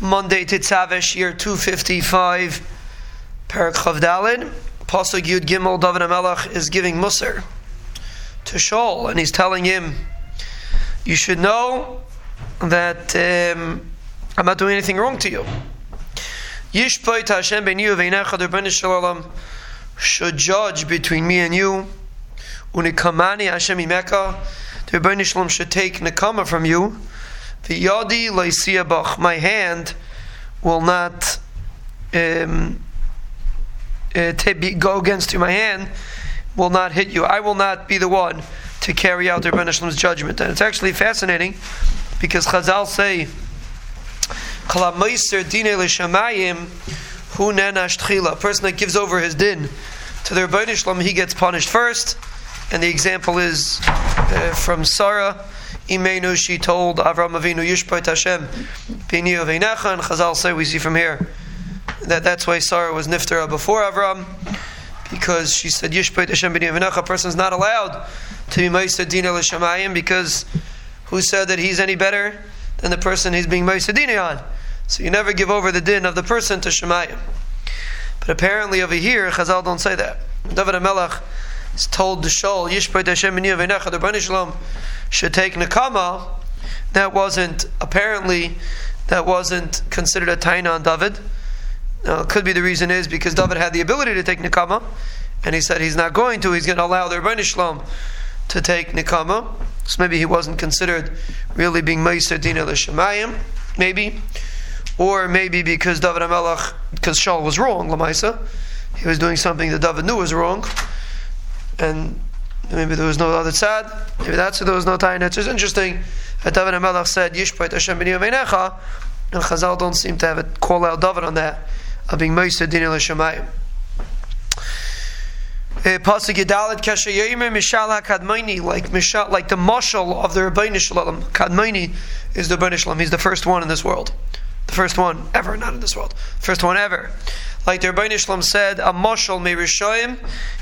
Monday Titzavesh, year 255, Perak Chavdalin. Pasuk Yud Gimel, David HaMelech is giving Musar to Shaul, and he's telling him, You should know that um, I'm not doing anything wrong to you. Yishpoit Hashem ben you v'einecha shalom should judge between me and you. Unikamani Hashem imeka. The Rebbeinu Shalom should take nekama from you. The yadi leisiyabach. My hand will not um, uh, be, go against you. My hand will not hit you. I will not be the one to carry out the Rebbeinu judgment. And it's actually fascinating because Chazal say who a person that gives over his din to the Rebbeinu he gets punished first. And the example is uh, from Sarah. Imenu, she told Avram Avinu, Yishpot Hashem, Bini Aveinecha, and Chazal say, we see from here, that that's why Sarah was Niftara before Avram, because she said, Yishpot Hashem, Bini Aveinecha, a person's not allowed to be Maisa Dina L'Shamayim, because who said that he's any better than the person he's being Maisa Dina on? So you never give over the din of the person to Shemayim. But apparently over here, Chazal don't say that. David HaMelech is told to Shaul, Yishpait Hashem V'necha, the Bani Shalom should take Nakama. That wasn't, apparently, that wasn't considered a taina on David. Now, it could be the reason is because David had the ability to take Nakama, and he said he's not going to, he's going to allow the Bani Shalom to take Nikama. So maybe he wasn't considered really being Meiser Dina L'Shemayim, maybe or maybe because David HaMelech, because Shaul was wrong, Lamaisa, he was doing something that David knew was wrong, and maybe there was no other tzad, maybe that's why there was no time. It's just interesting that David HaMelech said, Yishpait Hashem b'niyam v'necha, and Chazal don't seem to have it call out David on that, of being Meister Dini L'Shemayim. Uh, Pasuk Yedalit Kesha Yemer Mishal HaKadmaini, like Mishal, like the Mashal of the Rabbeinu Shalom. Kadmaini is the Rabbeinu Shalom. He's the first one in this world. The first one ever, not in this world. First one ever. Like the Rabbi Shalom said, a moshel me Rishoim,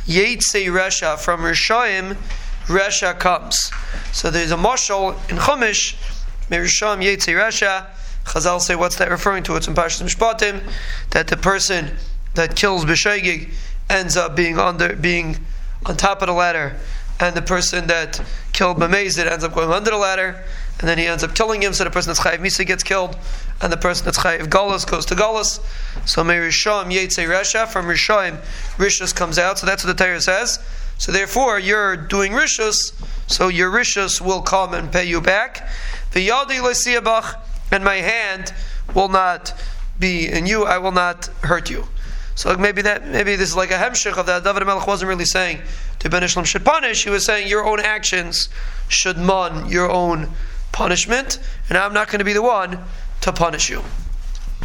Yetze Resha. From Rishoim, Resha comes. So there's a moshel in Chumash, me Rishoim, Yetze Resha. Chazal say, what's that referring to? It's in Parshas Mishpatim, that the person that kills B'Shaygig ends up being under, being on top of the ladder, and the person that killed B'Mezid ends up going under the ladder, and then he ends up killing him, so the person that's Chayiv Misa gets killed, and the person that's Chayiv Golas goes to Golas. So may Rishayim Yetze Resha, from Rishayim, Rishus comes out, so that's what the Torah says. So therefore, you're doing Rishus, so your Rishus will come and pay you back. The Yadi Lesiyabach, and my hand will not be in you, I will not hurt you. So maybe that maybe this is like a hemshich of that. David Melech wasn't really saying to Ben Ishlam should punish. He was saying your own actions should mon your own punishment, and I'm not going to be the one to punish you.